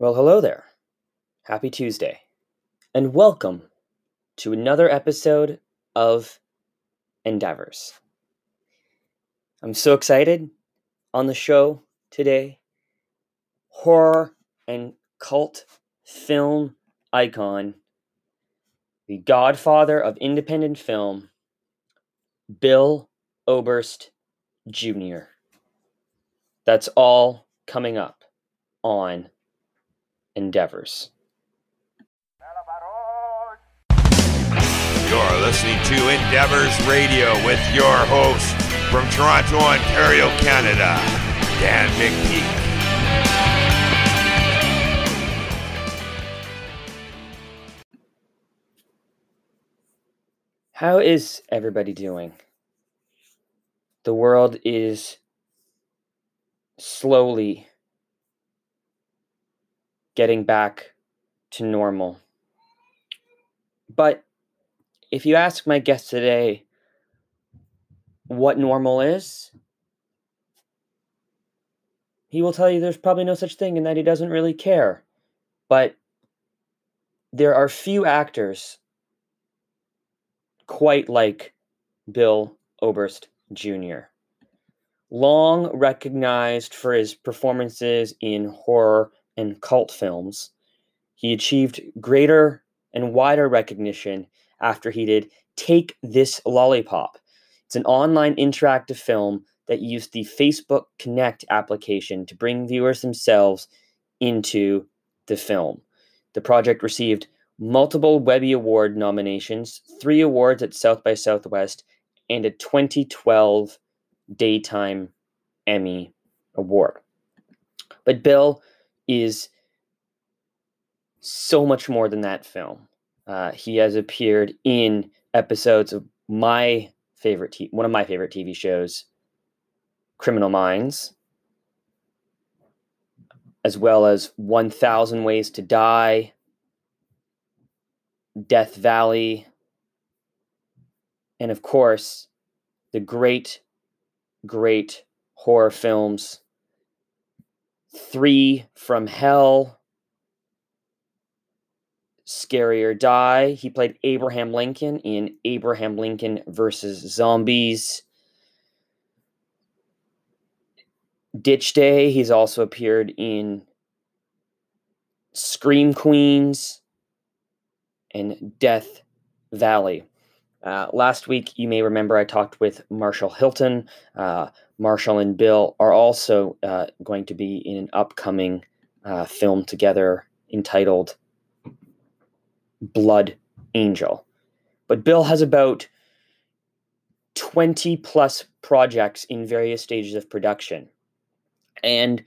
Well, hello there. Happy Tuesday. And welcome to another episode of Endeavors. I'm so excited on the show today. Horror and cult film icon, the godfather of independent film, Bill Oberst Jr. That's all coming up on Endeavors. You're listening to Endeavors Radio with your host from Toronto, Ontario, Canada, Dan McPeak. How is everybody doing? The world is slowly getting back to normal. But if you ask my guest today what normal is, he will tell you there's probably no such thing and that he doesn't really care. But there are few actors quite like Bill Oberst Jr. Long recognized for his performances in horror and cult films, he achieved greater and wider recognition after he did Take This Lollipop. It's an online interactive film that used the Facebook Connect application to bring viewers themselves into the film. The project received multiple Webby Award nominations, three awards at South by Southwest, and a 2012 Daytime Emmy Award. But Bill is so much more than that film. Uh, he has appeared in episodes of my favorite, t- one of my favorite TV shows, Criminal Minds, as well as 1000 Ways to Die, Death Valley, and of course, the great, great horror films Three from Hell, Scary or Die. He played Abraham Lincoln in Abraham Lincoln versus Zombies. Ditch Day. He's also appeared in Scream Queens and Death Valley. Uh, last week, you may remember I talked with Marshall Hilton. Uh, Marshall and Bill are also uh, going to be in an upcoming uh, film together entitled Blood Angel. But Bill has about 20 plus projects in various stages of production. And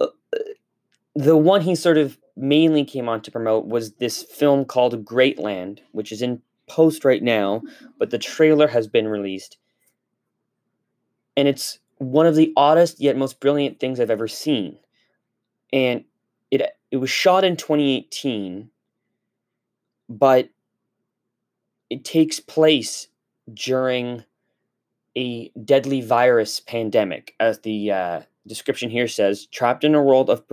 uh, the one he sort of mainly came on to promote was this film called Greatland, which is in post right now, but the trailer has been released. And it's one of the oddest yet most brilliant things I've ever seen. And it it was shot in 2018, but it takes place during a deadly virus pandemic, as the uh, description here says, trapped in a world of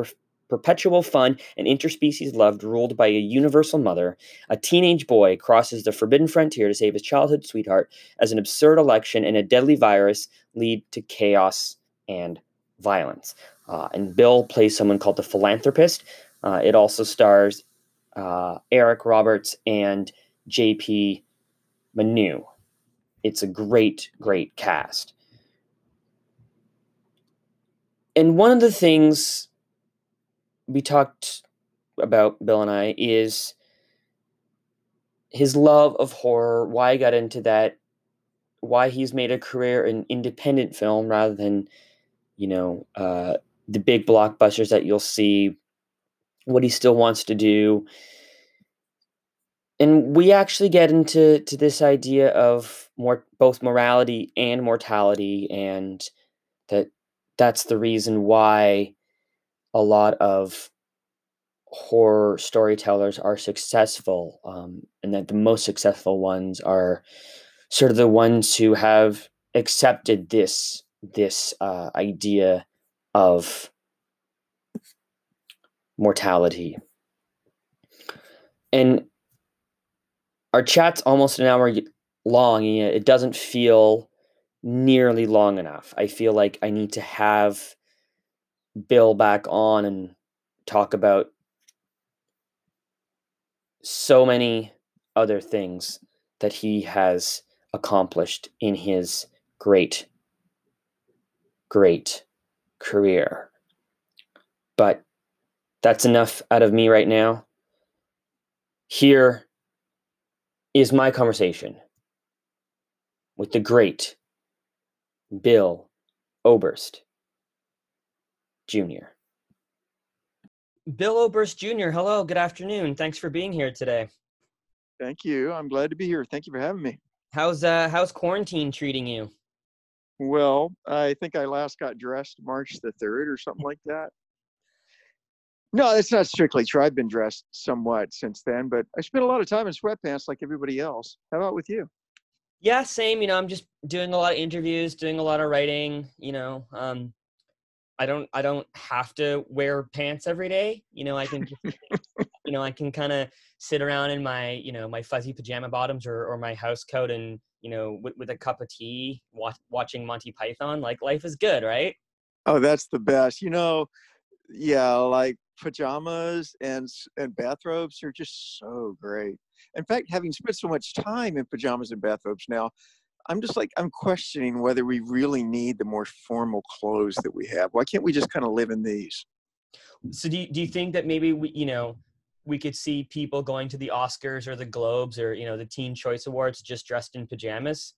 perpetual fun and interspecies love ruled by a universal mother, a teenage boy crosses the forbidden frontier to save his childhood sweetheart as an absurd election and a deadly virus lead to chaos and violence. Uh, and Bill plays someone called the philanthropist. Uh, it also stars uh, Eric Roberts and JP Manu. It's a great, great cast. And one of the things we talked about, Bill and I, is his love of horror, why he got into that, why he's made a career in independent film rather than, you know, uh, the big blockbusters that you'll see, what he still wants to do. And we actually get into to this idea of more both morality and mortality, and that that's the reason why a lot of horror storytellers are successful, um, and that the most successful ones are sort of the ones who have accepted this this uh, idea of mortality. And our chat's almost an hour long, and it doesn't feel nearly long enough. I feel like I need to have Bill back on and talk about so many other things that he has accomplished in his great, great career. But that's enough out of me right now. Here is my conversation with the great Bill Oberst Jr. Bill Oberst Jr., hello, good afternoon. Thanks for being here today. Thank you. I'm glad to be here. Thank you for having me. How's uh how's quarantine treating you? Well, I think I last got dressed March the 3rd or something like that. No, that's not strictly true. I've been dressed somewhat since then, but I spent a lot of time in sweatpants like everybody else. How about with you? Yeah, same. You know, I'm just doing a lot of interviews, doing a lot of writing. You know, um, I don't, I don't have to wear pants every day. You know, I can, just, you know, I can kind of sit around in my, you know, my fuzzy pajama bottoms or, or my house coat and, you know, with, with a cup of tea, watch, watching Monty Python. Like life is good, right? Oh, that's the best. You know, yeah, like pajamas and and bathrobes are just so great. In fact, having spent so much time in pajamas and bathrobes now, I'm just like I'm questioning whether we really need the more formal clothes that we have. Why can't we just kind of live in these? So do you, do you think that maybe we you know we could see people going to the Oscars or the Globes or you know the Teen Choice Awards just dressed in pajamas?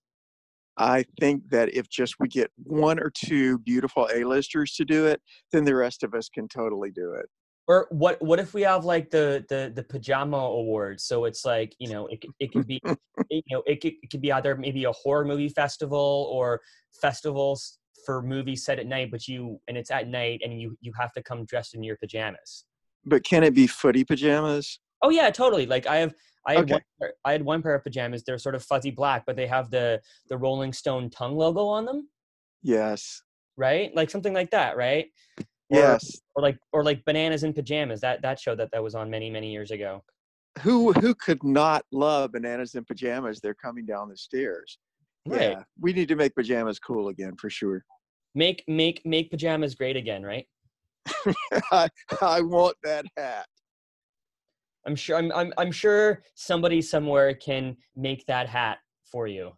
I think that if just we get one or two beautiful A-listers to do it, then the rest of us can totally do it. Or what? What if we have like the the the pajama awards? So it's like you know it it could be you know it could, it could be either maybe a horror movie festival or festivals for movies set at night, but you and it's at night and you you have to come dressed in your pajamas. But can it be footy pajamas? Oh yeah, totally. Like I have I had, okay. one pair, I had one pair of pajamas. They're sort of fuzzy black, but they have the the Rolling Stone tongue logo on them. Yes. Right, like something like that, right? Yes. Or, or like or like bananas in pajamas. That that show that that was on many many years ago. Who who could not love bananas in pajamas? They're coming down the stairs. Right. Yeah, we need to make pajamas cool again for sure. Make make make pajamas great again, right? I, I want that hat. I'm sure I'm, I'm I'm sure somebody somewhere can make that hat for you.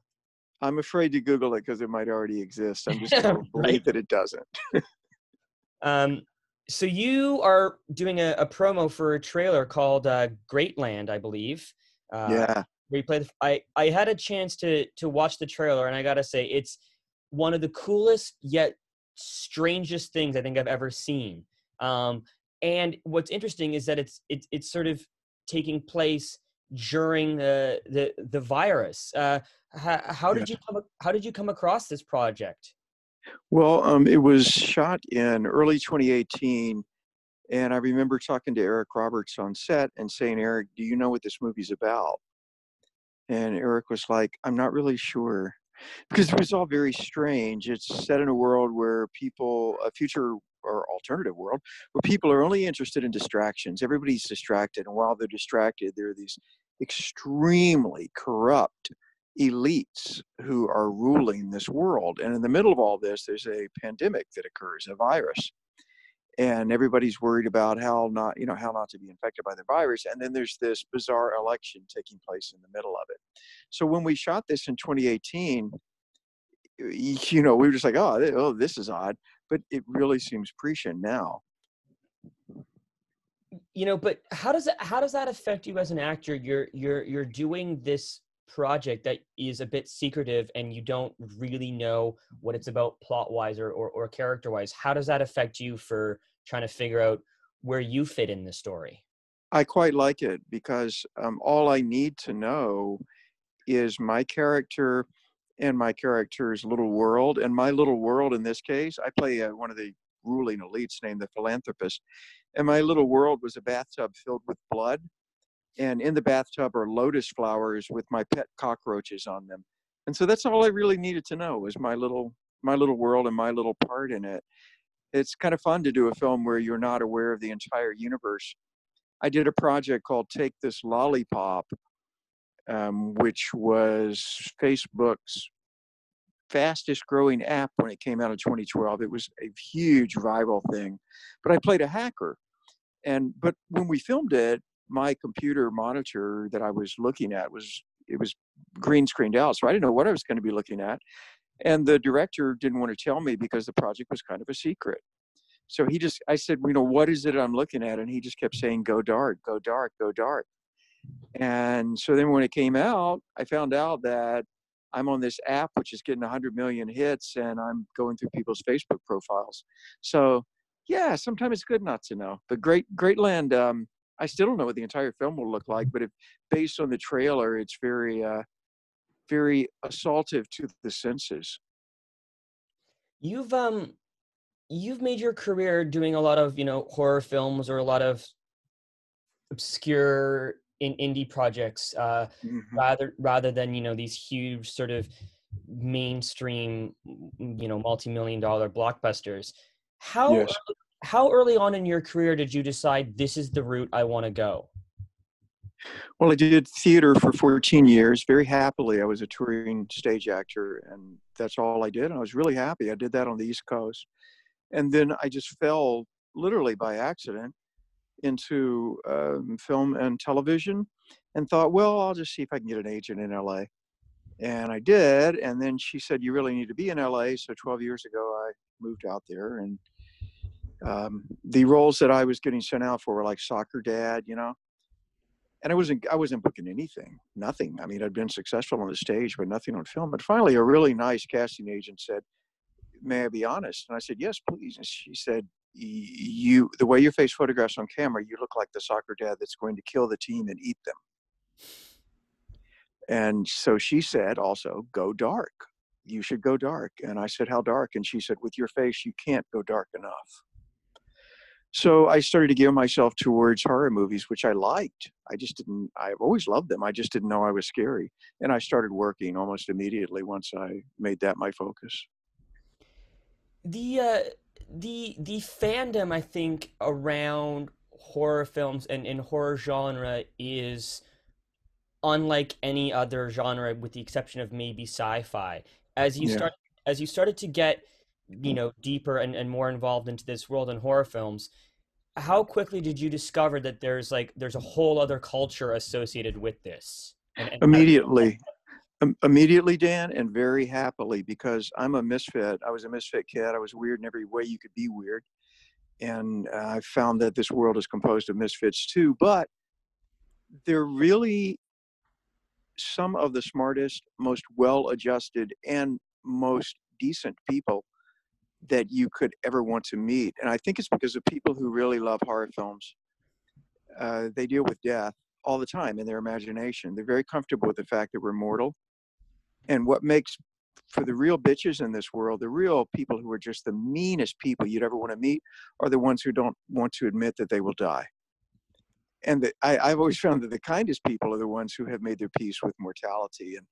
I'm afraid to Google it because it might already exist. I'm just going to believe that it doesn't. um, so you are doing a, a, promo for a trailer called uh, Greatland, I believe. Uh, yeah. Where you play the, I I had a chance to to watch the trailer, and I gotta say it's one of the coolest yet strangest things I think I've ever seen. Um, and what's interesting is that it's it's it's sort of taking place during the the, the virus. Uh, how, how did yeah. you come how did you come across this project? Well, um, it was shot in early 2018, and I remember talking to Eric Roberts on set and saying, "Eric, do you know what this movie's about?" And Eric was like, "I'm not really sure." Because it was all very strange. It's set in a world where people, a future or alternative world where people are only interested in distractions. Everybody's distracted, and while they're distracted, there are these extremely corrupt elites who are ruling this world. And in the middle of all this, there's a pandemic that occurs, a virus. And everybody's worried about how not, you know, how not to be infected by the virus. And then there's this bizarre election taking place in the middle of it. So when we shot this in 2018, you know, we were just like, oh, oh, this is odd but it really seems prescient now. You know, but how does it, how does that affect you as an actor? You're you're you're doing this project that is a bit secretive and you don't really know what it's about plot wise or, or, or character wise. How does that affect you for trying to figure out where you fit in the story? I quite like it because um, all I need to know is my character and my character's little world. And my little world in this case, I play uh, one of the ruling elites named the philanthropist. And my little world was a bathtub filled with blood. And in the bathtub are lotus flowers with my pet cockroaches on them. And so that's all I really needed to know was my little my little world and my little part in it. it's kind of fun to do a film where you're not aware of the entire universe. I did a project called Take This Lollipop, um, which was Facebook's fastest growing app when it came out in 2012. It was a huge viral thing. But I played a hacker. And but when we filmed it, my computer monitor that I was looking at was it was green screened out. So I didn't know what I was going to be looking at. And the director didn't want to tell me because the project was kind of a secret. So he just, I said, you know, what is it I'm looking at? And he just kept saying, go dark, go dark, go dark. And so then when it came out, I found out that I'm on this app which is getting 100 million hits and I'm going through people's Facebook profiles. So yeah, sometimes it's good not to know. But Great Great Land, um, I still don't know what the entire film will look like, but if based on the trailer, it's very uh, very assaultive to the senses. You've um you've made your career doing a lot of, you know, horror films or a lot of obscure in indie projects uh mm-hmm. rather rather than, you know, these huge sort of mainstream, you know, multi-million dollar blockbusters. How yes. How early on in your career did you decide this is the route I want to go? Well, I did theater for 14 years very happily. I was a touring stage actor, and that's all I did. And I was really happy. I did that on the East Coast. And then I just fell literally by accident into um, film and television and thought, well, I'll just see if I can get an agent in LA. And I did. And then she said, you really need to be in LA. So 12 years ago, I moved out there. And um, the roles that I was getting sent out for were like soccer dad, you know, and I wasn't I wasn't booking anything, nothing. I mean, I'd been successful on the stage, but nothing on film. But finally, a really nice casting agent said, "May I be honest?" And I said, "Yes, please." And she said, "You, the way your face photographs on camera, you look like the soccer dad that's going to kill the team and eat them." And so she said, "Also, go dark. You should go dark." And I said, "How dark?" And she said, "With your face, you can't go dark enough." So I started to gear myself towards horror movies, which I liked. I just didn't, I've always loved them. I just didn't know I was scary. And I started working almost immediately once I made that my focus. The, uh, the, the fandom, I think, around horror films and, and horror genre is unlike any other genre with the exception of maybe sci-fi. As you yeah. start, as you started to get you know deeper and, and more involved into this world in horror films how quickly did you discover that there's like there's a whole other culture associated with this? And, and immediately. um, immediately dan and very happily because i'm a misfit. I was a misfit kid. I was weird in every way you could be weird. And uh, i found that this world is composed of misfits too. But they're really some of the smartest most well adjusted and most decent people that you could ever want to meet. And I think it's because of people who really love horror films. Uh, they deal with death all the time in their imagination. They're very comfortable with the fact that we're mortal. And what makes for the real bitches in this world, the real people who are just the meanest people you'd ever want to meet are the ones who don't want to admit that they will die. And the, I, I've always found that the kindest people are the ones who have made their peace with mortality. And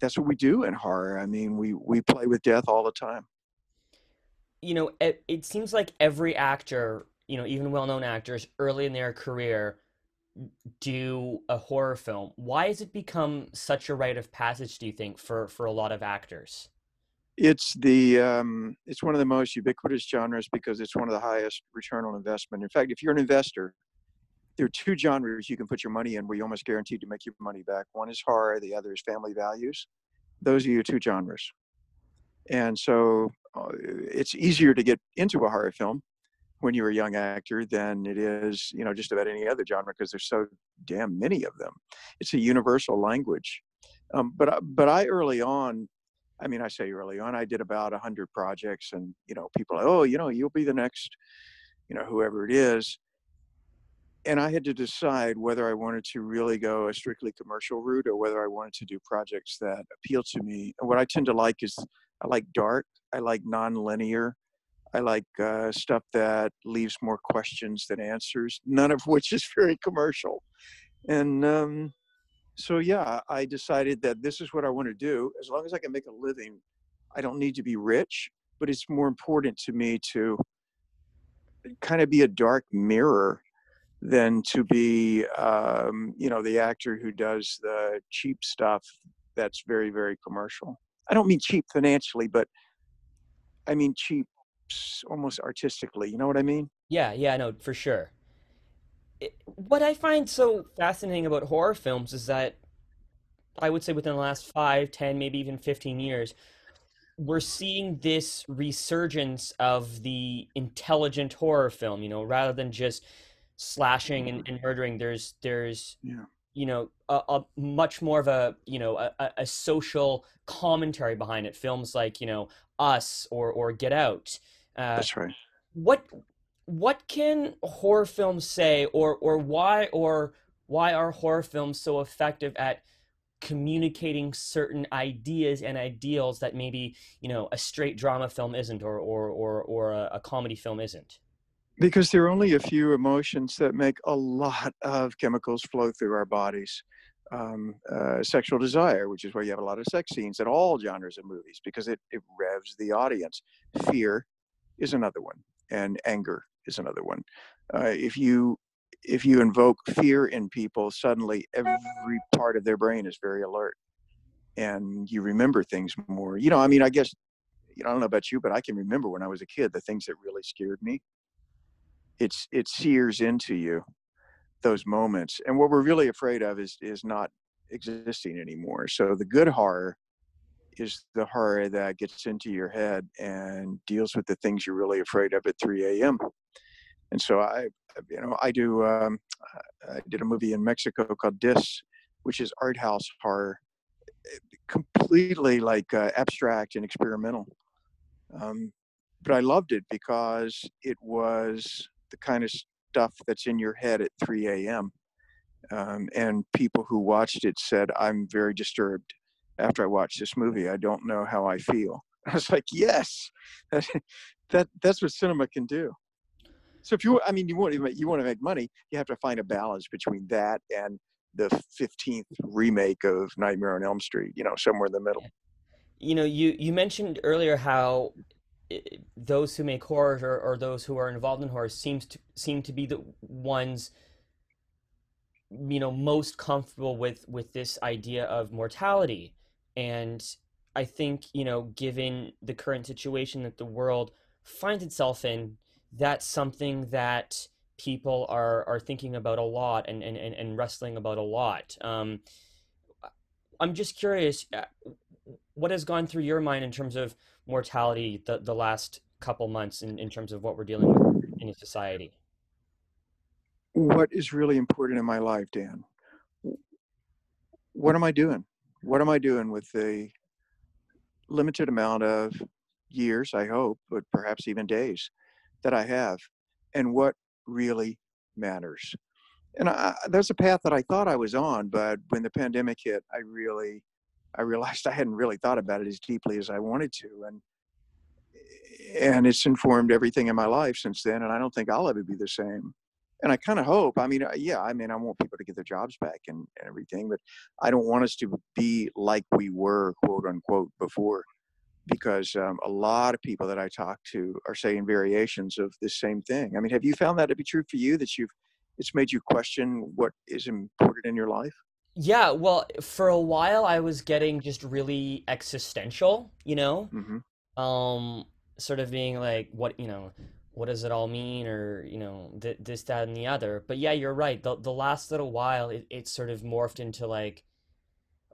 that's what we do in horror. I mean, we, we play with death all the time you know, it, it seems like every actor, you know, even well-known actors early in their career do a horror film. Why has it become such a rite of passage, do you think, for for a lot of actors? It's the um, it's one of the most ubiquitous genres because it's one of the highest return on investment. In fact, if you're an investor, there are two genres you can put your money in where you're almost guaranteed to make your money back. One is horror, the other is family values. Those are your two genres. And so uh, it's easier to get into a horror film when you're a young actor than it is, you know, just about any other genre because there's so damn many of them. It's a universal language. Um, but but I early on, I mean, I say early on, I did about a hundred projects, and you know, people, oh, you know, you'll be the next, you know, whoever it is. And I had to decide whether I wanted to really go a strictly commercial route or whether I wanted to do projects that appeal to me. And what I tend to like is I like dark. I like non-linear. I like uh, stuff that leaves more questions than answers. None of which is very commercial. And um, so, yeah, I decided that this is what I want to do. As long as I can make a living, I don't need to be rich. But it's more important to me to kind of be a dark mirror than to be um, you know the actor who does the cheap stuff that's very very commercial i don't mean cheap financially but i mean cheap almost artistically you know what i mean? Yeah yeah no for sure. It, what i find so fascinating about horror films is that i would say within the last five, ten, maybe even 15 years we're seeing this resurgence of the intelligent horror film you know rather than just slashing and, mm-hmm. and murdering there's there's yeah. You know a, a, much more of a you know a, a, social commentary behind it. Films like you know us or or get out. Uh, that's right. what what can horror films say or or why or why are horror films so effective at communicating certain ideas and ideals that maybe you know a straight drama film isn't or or or, or a, a comedy film isn't because there are only a few emotions that make a lot of chemicals flow through our bodies. Um, uh, sexual desire, which is where you have a lot of sex scenes in all genres of movies, because it, it revs the audience. Fear is another one, and anger is another one. Uh, if you if you invoke fear in people, suddenly every part of their brain is very alert, and you remember things more. You know, I mean, I guess you know, I don't know about you, but I can remember when I was a kid the things that really scared me it's it sears into you those moments and what we're really afraid of is is not existing anymore so the good horror is the horror that gets into your head and deals with the things you're really afraid of at 3 a.m and so i you know i do um, i did a movie in mexico called dis which is art house horror completely like uh, abstract and experimental um, but i loved it because it was the kind of stuff that's in your head at 3 a.m. Um, and people who watched it said, I'm very disturbed after I watched this movie. I don't know how I feel. I was like, yes, that, that that's what cinema can do. So if you, I mean, you want to you want to make money, you have to find a balance between that and the 15th remake of Nightmare on Elm Street. You know, somewhere in the middle. You know, you you mentioned earlier how those who make horror or, or, those who are involved in horror seems to seem to be the ones you know most comfortable with with this idea of mortality. And i think you know given the current situation that the world finds itself in that's something that people are are thinking about a lot and and, and and wrestling about a lot. Um, i'm just curious uh, what has gone through your mind in terms of mortality the, the last couple months in, in terms of what we're dealing with in society? What is really important in my life, Dan? What am I doing? What am I doing with the limited amount of years, I hope, but perhaps even days that I have? And what really matters? And I, there's a path that I thought I was on, but when the pandemic hit, I really I realized I hadn't really thought about it as deeply as I wanted to, and and it's informed everything in my life since then. And I don't think I'll ever be the same. And I kind of hope. I mean, uh, yeah, I mean, I want people to get their jobs back and, and everything, but I don't want us to be like we were, quote unquote, before, because um, a lot of people that I talk to are saying variations of this same thing. I mean, have you found that to be true for you? That you've it's made you question what is important in your life? Yeah, well, for a while I was getting just really existential, you know? Mm-hmm. Um sort of being like what, you know, what does it all mean or, you know, th- this that and the other. But yeah, you're right. The the last little while it, it sort of morphed into like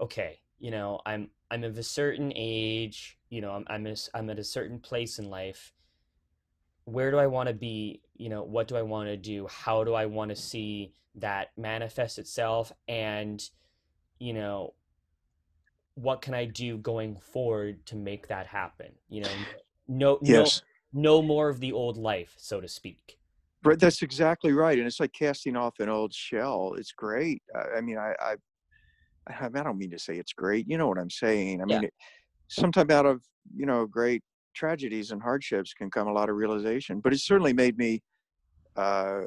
okay, you know, I'm I'm of a certain age, you know, I'm I'm, a, I'm at a certain place in life. Where do I want to be? You know, what do I want to do? How do I want to see that manifest itself and you know what can i do going forward to make that happen you know no yes. no no more of the old life so to speak Right, that's exactly right, and it's like casting off an old shell. It's great. I, I mean, I, I, I, don't mean to say it's great. You know what I'm saying? I mean, yeah. sometimes out of you know great tragedies and hardships can come a lot of realization. But it certainly made me uh,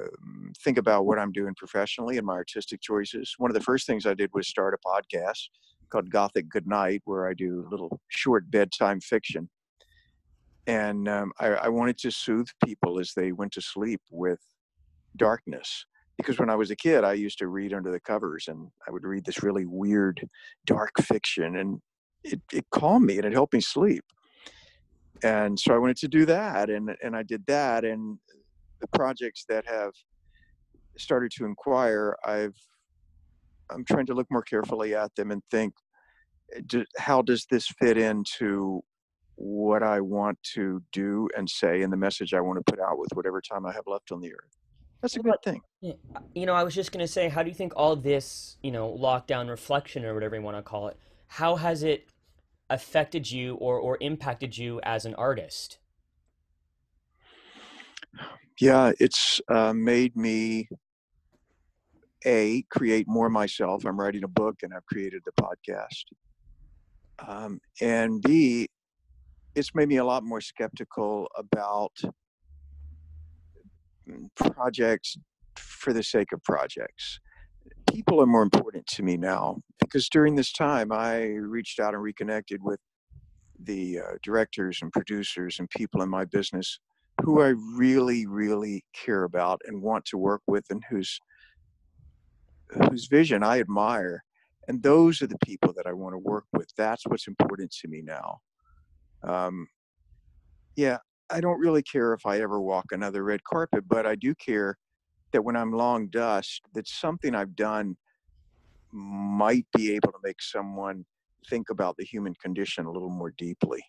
think about what I'm doing professionally and my artistic choices. One of the first things I did was start a podcast called Gothic Good Night, where I do little short bedtime fiction. and um, I, I wanted to soothe people as they went to sleep with darkness because when I was a kid, I used to read under the covers and I would read this really weird, dark fiction, and it, it calmed me and it helped me sleep. And so I wanted to do that, and and I did that. And the projects that have started to inquire, I've I'm trying to look more carefully at them and think, eh, how does this fit into what I want to do and say and the message I want to put out with whatever time I have left on the earth. That's a good thing. You know, I was just going to say, how do you think all this, you know, lockdown reflection or whatever you want to call it, how has it affected you or, or impacted you as an artist? Yeah, it's uh, made me a create more myself. I'm writing a book and I've created the podcast. Um, and B, it's made me a lot more skeptical about projects for the sake of projects. People are more important to me now because during this time I reached out and reconnected with the uh, directors and producers and people in my business who I really, really care about and want to work with and whose whose vision I admire. And those are the people that I want to work with. That's what's important to me now. Um, yeah, I don't really care if I ever walk another red carpet, but I do care that when I'm long dust, that something I've done might be able to make someone think about the human condition a little more deeply.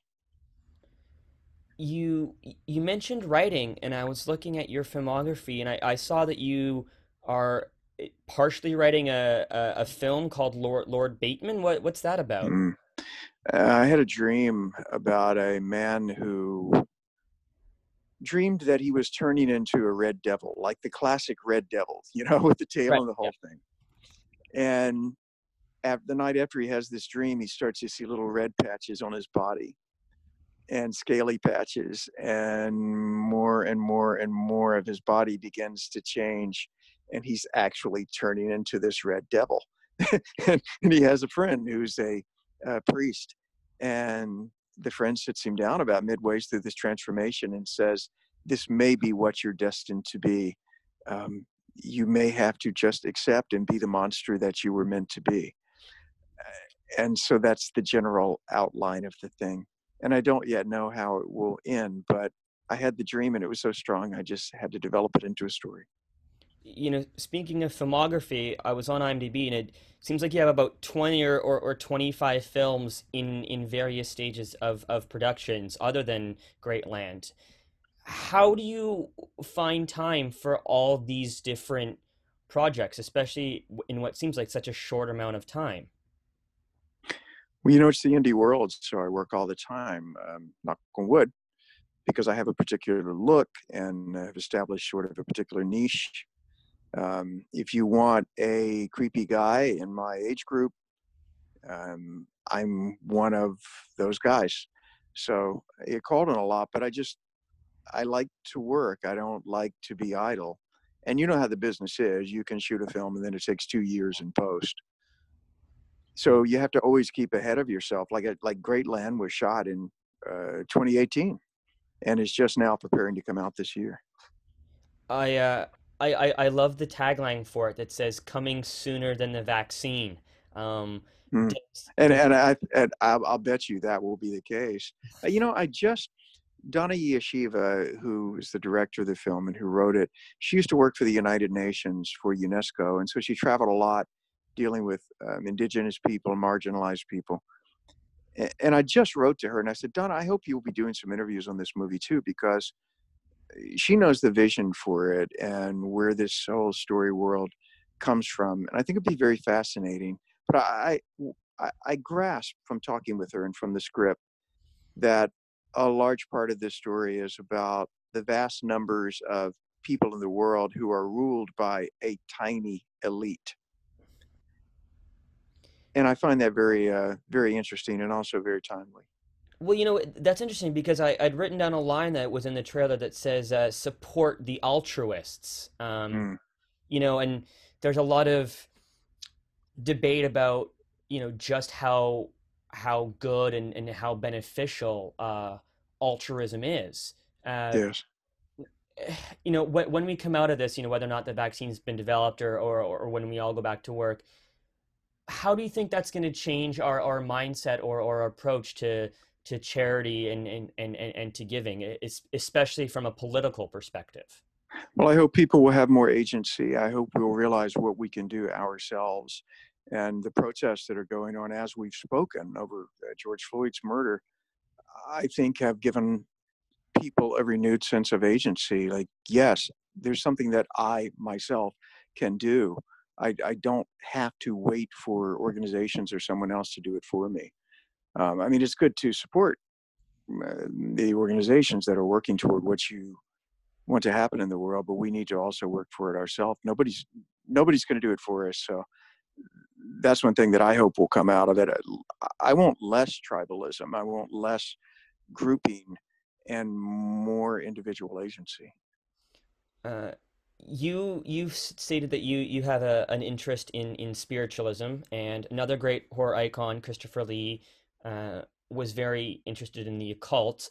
You you mentioned writing, and I was looking at your filmography, and I, I saw that you are eh, partially writing a, a, a film called Lord Lord Bateman. What what's that about? Mm. I had a dream about a man who dreamed that he was turning into a red devil, like the classic red devil, you know, with the tail right. and the whole yeah. thing. And the night after he has this dream, he starts to see little red patches on his body and scaly patches, and more and more and more of his body begins to change. And he's actually turning into this red devil. and, he has a friend who's a uh, priest, and the friend sits him down about midway through this transformation and says, "This may be what you're destined to be. Um, you may have to just accept and be the monster that you were meant to be." And so that's the general outline of the thing. And I don't yet know how it will end, but I had the dream and it was so strong, I just had to develop it into a story you know, speaking of filmography, I was on IMDb and it seems like you have about 20 or, or, or 25 films in, in various stages of, of productions other than Great Land. How do you find time for all these different projects, especially in what seems like such a short amount of time? Well, you know, it's the indie world, so I work all the time. Um, knock on wood, because I have a particular look and have established sort of a particular niche um, if you want a creepy guy in my age group, um, I'm one of those guys. So it called on a lot, but I just, I like to work. I don't like to be idle. And you know how the business is. You can shoot a film and then it takes two years in post. So you have to always keep ahead of yourself. Like like Great Land was shot in uh, 2018, and is just now preparing to come out this year. I uh, I, I, I love the tagline for it that says "coming sooner than the vaccine." Um, mm. And and I and I'll, I'll, bet you that will be the case. Uh, you know, I just Donna Yeshiva, who is the director of the film and who wrote it, she used to work for the United Nations for UNESCO, and so she traveled a lot dealing with um, indigenous people, marginalized people. And I just wrote to her and I said, Donna, I hope you'll be doing some interviews on this movie too, because she knows the vision for it and where this whole story world comes from. And I think it'd be very fascinating. But I, I, I grasp from talking with her and from the script that a large part of this story is about the vast numbers of people in the world who are ruled by a tiny elite. And I find that very, uh, very interesting and also very timely. Well, you know, that's interesting because I, would written down a line that was in the trailer that says, uh, support the altruists. Um, mm. You know, and there's a lot of debate about, you know, just how how good and, and how beneficial uh, altruism is. Uh, yes. You know, when, when we come out of this, you know, whether or not the vaccine's been developed or, or, or when we all go back to work, how do you think that's going to change our, our mindset or, or our approach to to charity and, and, and, and to giving, especially from a political perspective? Well, I hope people will have more agency. I hope we'll realize what we can do ourselves. And the protests that are going on as we've spoken over uh, George Floyd's murder, I think have given people a renewed sense of agency. Like, yes, there's something that I myself can do. I, I don't have to wait for organizations or someone else to do it for me. Um, I mean, it's good to support uh, the organizations that are working toward what you want to happen in the world, but we need to also work for it ourselves. Nobody's nobody's going to do it for us. So that's one thing that I hope will come out of it. I want less tribalism. I want less grouping and more individual agency. Uh, you you've stated that you you have a, an interest in in spiritualism, and another great horror icon, Christopher Lee, uh, was very interested in the occult.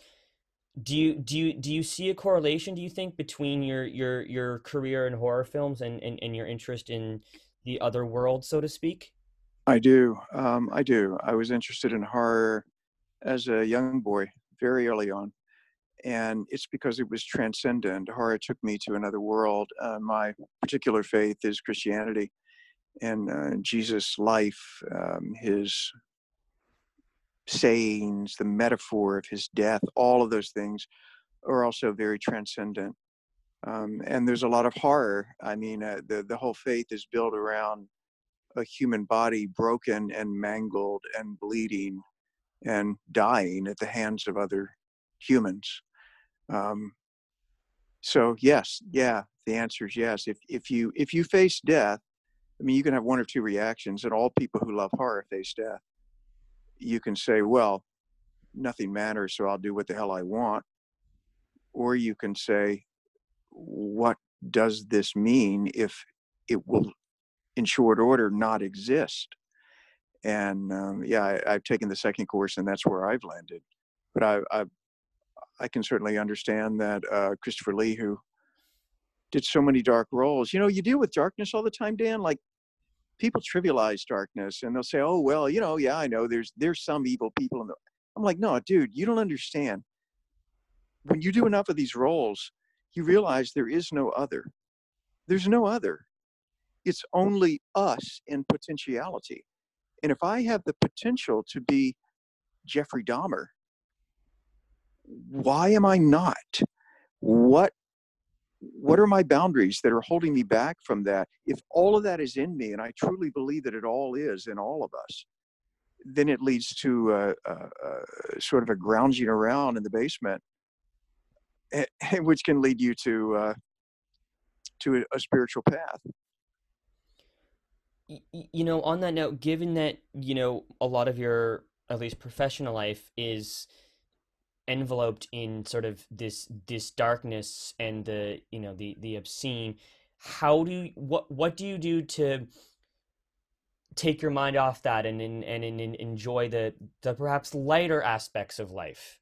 Do you do you do you see a correlation? Do you think between your your your career in horror films and and, and your interest in the other world, so to speak? I do. Um, I do. I was interested in horror as a young boy, very early on, and it's because it was transcendent. Horror took me to another world. Uh, my particular faith is Christianity, and uh, Jesus' life, um, his sayings, the metaphor of his death, all of those things are also very transcendent. Um, and there's a lot of horror. I mean, uh, the the whole faith is built around a human body broken and mangled and bleeding and dying at the hands of other humans. Um, so yes, yeah, the answer is yes. If if you if you face death, I mean, you can have one or two reactions, and all people who love horror face death you can say, well, nothing matters, so I'll do what the hell I want. Or you can say, what does this mean if it will, in short order, not exist? And um, yeah, I, have taken the second course, and that's where I've landed. But I, I, I can certainly understand that uh, Christopher Lee, who did so many dark roles, you know, you deal with darkness all the time, Dan. Like people trivialize darkness and they'll say, "Oh well, you know, yeah, I know there's there's some evil people in the." I'm like, no, dude, you don't understand. When you do enough of these roles, you realize there is no other. There's no other. It's only us in potentiality. And if I have the potential to be Jeffrey Dahmer, why am I not? What what are my boundaries that are holding me back from that? If all of that is in me, and I truly believe that it all is in all of us, then it leads to a, a, a sort of a grounding around in the basement, eh, which can lead you to uh, to a, a spiritual path. You know, on that note, given that you know a lot of your at least professional life is enveloped in sort of this this darkness and the you know the the obscene how do you what what do you do to take your mind off that and and, and, and enjoy the the perhaps lighter aspects of life?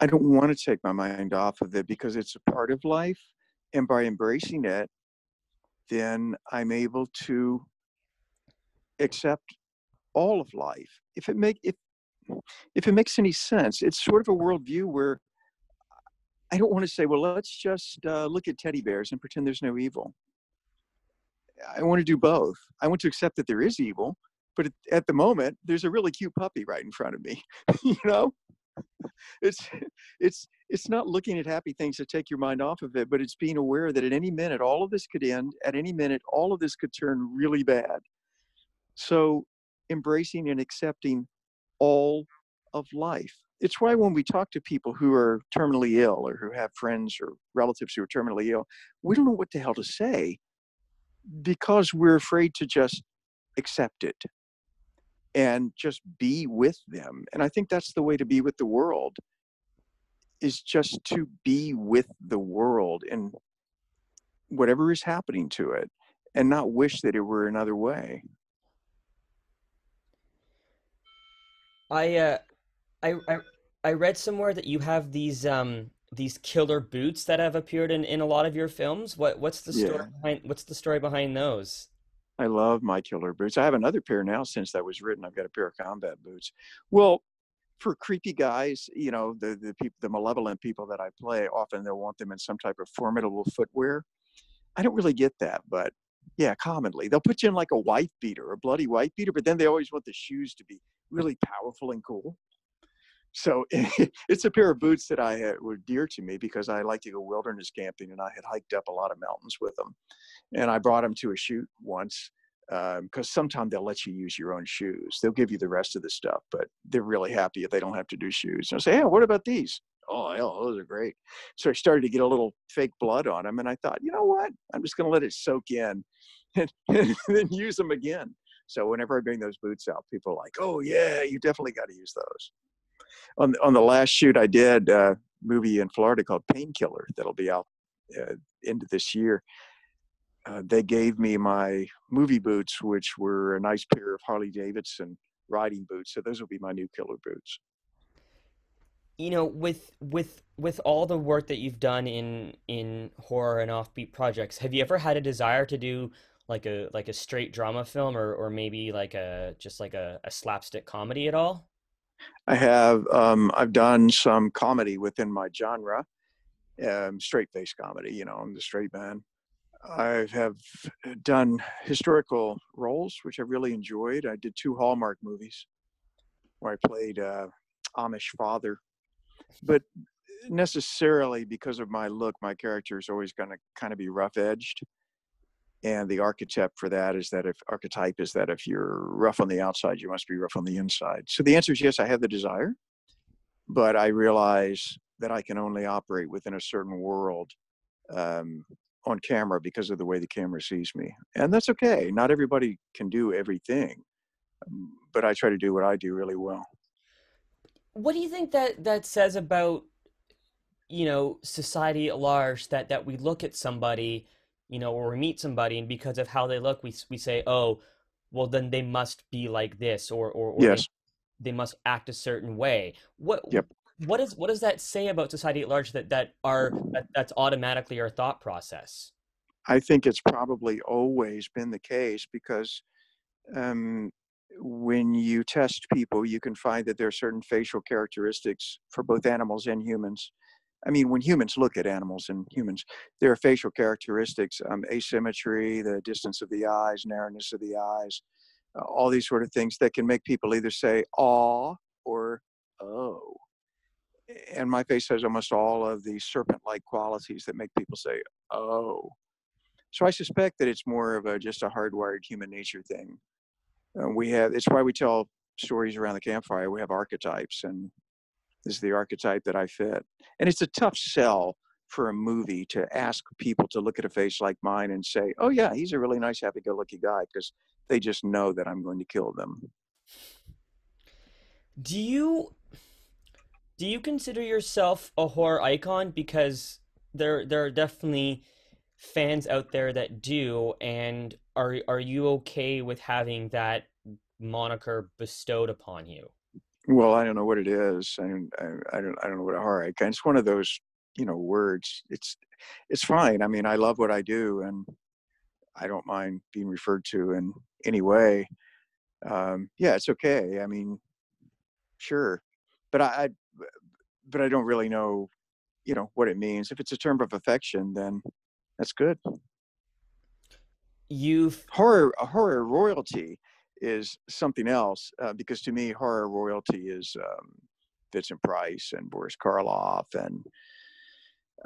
I don't want to take my mind off of it because it's a part of life and by embracing it then i'm able to accept all of life. If it make if if it makes any sense. It's sort of a worldview where I don't want to say, well, let's just uh, look at teddy bears and pretend there's no evil. I want to do both. I want to accept that there is evil, but at the moment, there's a really cute puppy right in front of me. you know, it's it's it's not looking at happy things to take your mind off of it, but it's being aware that at any minute, all of this could end. At any minute, all of this could turn really bad. So, embracing and accepting all of life. It's why when we talk to people who are terminally ill or who have friends or relatives who are terminally ill, we don't know what the hell to say because we're afraid to just accept it and just be with them. And I think that's the way to be with the world is just to be with the world and whatever is happening to it and not wish that it were another way. I uh, I, I I read somewhere that you have these um these killer boots that have appeared in, in a lot of your films. What what's the story Yeah, behind what's the story behind those? I love my killer boots. I have another pair now since that was written. I've got a pair of combat boots. Well, for creepy guys, you know, the the people, the malevolent people that I play, often they'll want them in some type of formidable footwear. I don't really get that, but yeah, commonly they'll put you in like a white beater, a bloody white beater, but then they always want the shoes to be really powerful and cool. So it's a pair of boots that I had, were dear to me because I like to go wilderness camping, and I had hiked up a lot of mountains with them. And I brought them to a shoot once um, because sometimes they'll let you use your own shoes. They'll give you the rest of the stuff, but they're really happy if they don't have to do shoes. And I say, "Hey, what about these?" Oh, hell, those are great. So I started to get a little fake blood on them, and I thought, you know what? I'm just going to let it soak in, and, and then use them again. So whenever I bring those boots out, people are like, "Oh yeah, you definitely got to use those." on the- on the last shoot I did, uh, movie in Florida called Painkiller that'll be out uh, into this year. Uh, they gave me my movie boots, which were a nice pair of Harley Davidson riding boots. So those will be my new killer boots. You know, with with with all the work that you've done in in horror and offbeat projects, have you ever had a desire to do like a like a straight drama film or or maybe like a just like a, a slapstick comedy at all? I have um, I've done some comedy within my genre, um, straight face comedy. You know, I'm the straight man. I have done historical roles, which I really enjoyed. I did two Hallmark movies where I played uh, Amish father but necessarily because of my look, my character is always going to kind of be rough edged. And the archetype for that is that if archetype is that if you're rough on the outside, you must be rough on the inside. So the answer is yes, I have the desire, but I realize that I can only operate within a certain world um, on camera because of the way the camera sees me. And that's okay. Not everybody can do everything, um, but I try to do what I do really well. What do you think that that says about, you know, society at large that that we look at somebody, you know, or we meet somebody and because of how they look, we we say, "Oh, well then they must be like this or or or they they must act a certain way." What Yep. what is what does that say about society at large that that are that that's automatically our thought process? I think it's probably always been the case because um, when you test people, you can find that there are certain facial characteristics for both animals and humans. I mean, when humans look at animals and humans, there are facial characteristics, um, asymmetry, the distance of the eyes, narrowness of the eyes, uh, all these sort of things that can make people either say "aw" or "oh." And my face has almost all of the serpent-like qualities that make people say "oh." So I suspect that it's more of a just a hardwired human nature thing. Uh, we have it's why we tell stories around the campfire. We have archetypes, and this is the archetype that I fit. And it's a tough sell for a movie to ask people to look at a face like mine and say, "Oh yeah, he's a really nice, happy-go-lucky guy," because they just know that I'm going to kill them. Do you do you consider yourself a horror icon? Because there there are definitely fans out there that do, and are are you okay with having that moniker bestowed upon you? Well, I don't know what it is. I don't, I, I don't, I don't know what a horror. It's one of those, you know, words. It's, it's fine. I mean, I love what I do, and I don't mind being referred to in any way. Um, yeah, it's okay. I mean, sure, but I, I, but I don't really know, you know, what it means. If it's a term of affection, then that's good. You've Horror, horror royalty is something else uh, because to me, horror royalty is um, Vincent Price and Boris Karloff and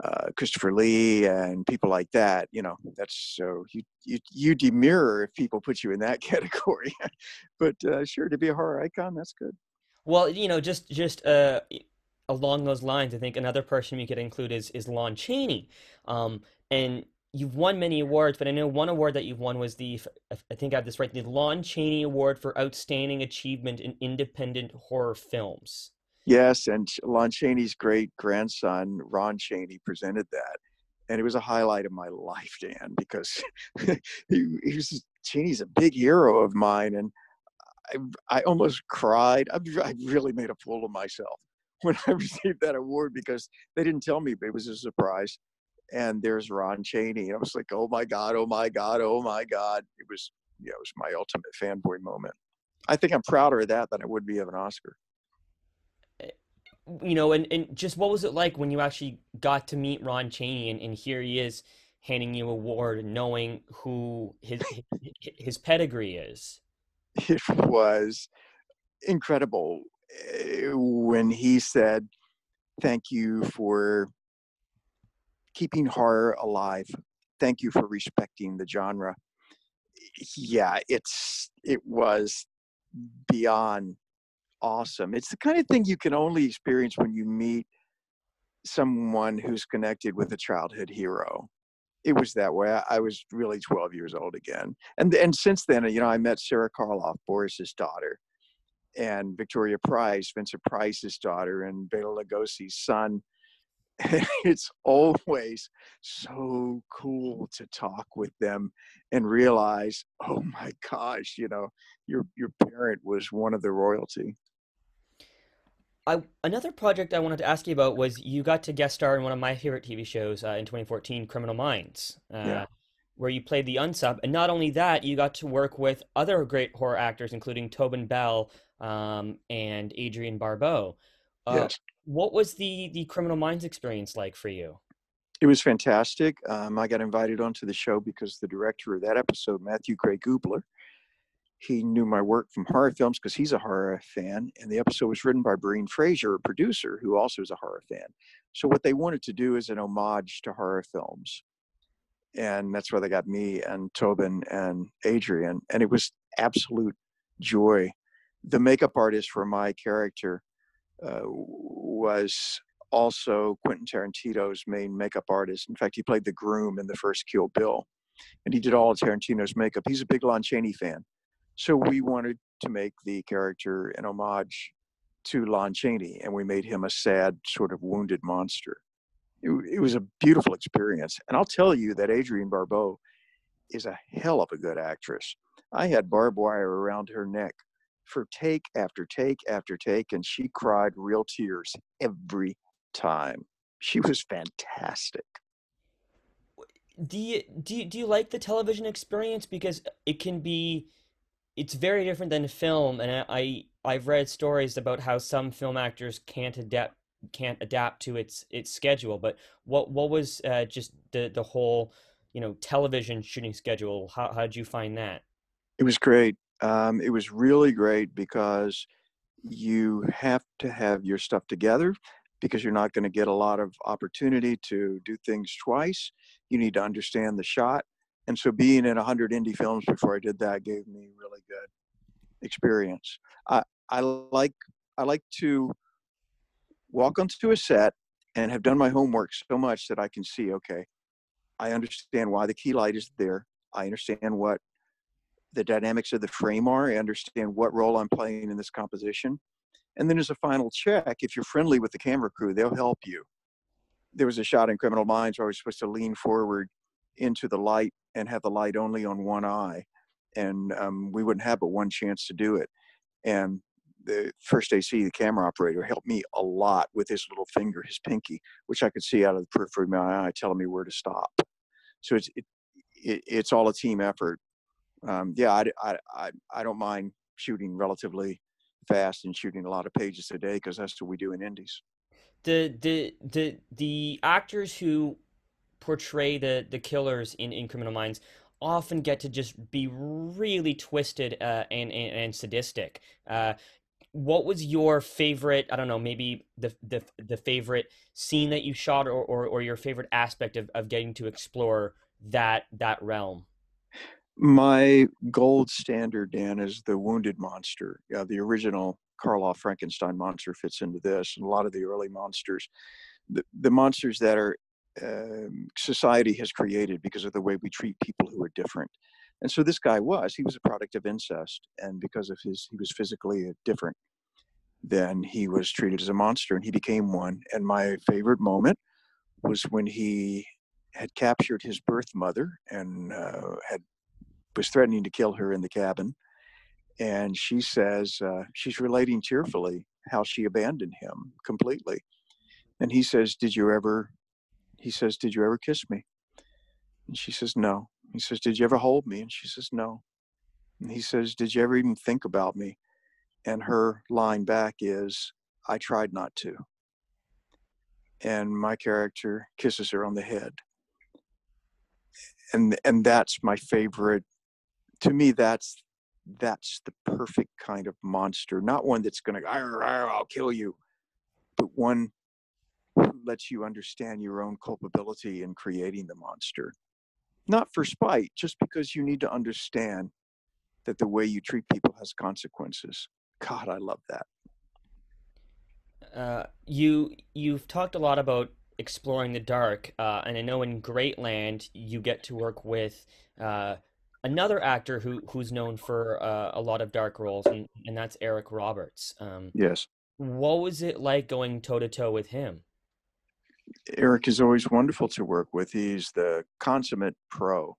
uh, Christopher Lee and people like that. You know, that's so you you you demur if people put you in that category. but uh, sure, to be a horror icon, that's good. well, you know, just just uh along those lines, I think another person you could include is is Lon Chaney. Um, and you've won many awards, but I know one award that you've won was the, I think I have this right, the Lon Chaney Award for Outstanding Achievement in Independent Horror Films. Yes, and Lon Chaney's great grandson Ron Chaney presented that, and it was a highlight of my life, Dan, because he, he was Chaney's a big hero of mine, and I I almost cried. I, I really made a fool of myself when I received that award because they didn't tell me, it was a surprise. And there's Ron Chaney. And I was like, oh my God, oh my God, oh my God. It was, yeah, it was my ultimate fanboy moment. I think I'm prouder of that than I would be of an Oscar. Eh, you know, and, and just what was it like when you actually got to meet Ron Chaney and, and here he is handing you a award, knowing who his, his, his pedigree is? It was incredible eh, when he said, Thank you for keeping horror alive. Thank you for respecting the genre. Yeah, it's it was beyond awesome. It's the kind of thing you can only experience when you meet someone who's connected with a childhood hero. It was that way. I, I was really 12 years old again, and and since then, you know, I met Sarah Karloff, Boris's daughter, and Victoria Price, Vincent Price's daughter, and Bela Lugosi's son. it's always so cool to talk with them and realize, oh my gosh, you know, your your parent was one of the royalty. I, another project I wanted to ask you about was you got to guest star in one of my favorite TV shows uh, in 2014, Criminal Minds, uh, yeah. where you played the unsub. And not only that, you got to work with other great horror actors, including Tobin Bell um, and Adrienne Barbeau. Uh, yes. What was the the Criminal Minds experience like for you? It was fantastic. Um, I got invited onto the show because the director of that episode, Matthew Gray Gubler, he knew my work from horror films because he's a horror fan. And the episode was written by Breen Frazier a producer who also is a horror fan. So what they wanted to do is an homage to horror films. And that's why they got me and Tobin and adrienne And it was absolute joy. The makeup artist for my character uh, was also Quentin Tarantino's main makeup artist. In fact, he played the groom in the first Kill Bill. And he did all of Tarantino's makeup. He's a big Lon Chaney fan. So we wanted to make the character an homage to Lon Chaney, and we made him a sad, sort of wounded monster. It, it was a beautiful experience. And I'll tell you that Adrienne Barbeau is a hell of a good actress. I had barbed wire around her neck for take after take after take, and she cried real tears every time. She was fantastic. Do you, do you, do you like the television experience because it can be it's very different than film and I, I have read stories about how some film actors can't adapt can't adapt to its its schedule but what what was uh, just the the whole you know television shooting schedule how how did you find that it was great um, it was really great because you have to have your stuff together because you're not going to get a lot of opportunity to do things twice. You need to understand the shot. And so being in 100 indie films before i did that gave me really good experience. I i like i like to walk onto a set and have done my homework so much that i can see okay i understand why the key light is there. I understand what the dynamics of the frame are i understand what role i'm playing in this composition and then as a final check if you're friendly with the camera crew they'll help you there was a shot in criminal minds where i was supposed to lean forward into the light and have the light only on one eye, and um, we wouldn't have but one chance to do it. And the first AC, the camera operator, helped me a lot with his little finger, his pinky, which I could see out of the periphery of my eye, telling me where to stop. So it's it, it it's all a team effort. Um, yeah, I, I, I, don't mind shooting relatively fast and shooting a lot of pages a day because that's what we do in indies. The the the the actors who portray the the killers in, in Criminal Minds often get to just be really twisted uh, and, and, and sadistic. Uh, what was your favorite? I don't know, maybe the the the favorite scene that you shot, or or, or your favorite aspect of, of getting to explore that that realm. My gold standard, Dan, is the wounded monster. Yeah, the original Karloff Frankenstein monster fits into this, and a lot of the early monsters, the, the monsters that are um, society has created because of the way we treat people who are different. And so this guy was, he was a product of incest. And because of his, he was physically different, then he was treated as a monster and he became one. And my favorite moment was when he had captured his birth mother and uh, had was threatening to kill her in the cabin and she says uh, she's relating tearfully how she abandoned him completely. And he says, "Did you ever?" He says, "Did you ever kiss me?" And she says, "No." He says, "Did you ever hold me?" And she says, "No." And he says, "Did you ever even think about me?" And her line back is, "I tried not to." And my character kisses her on the head. And and that's my favorite. To me, that's that's the perfect kind of monster. Not one that's going to, I'll kill you, but one who lets you understand your own culpability in creating the monster. Not for spite, just because you need to understand that the way you treat people has consequences. God, I love that. Uh, you you've talked a lot about exploring the dark, uh, and I know in Great Land you get to work with uh, another actor who who's known for uh, a lot of dark roles, and, and that's Eric Roberts. Um, yes. What was it like going toe to toe with him? Eric is always wonderful to work with. He's the consummate pro,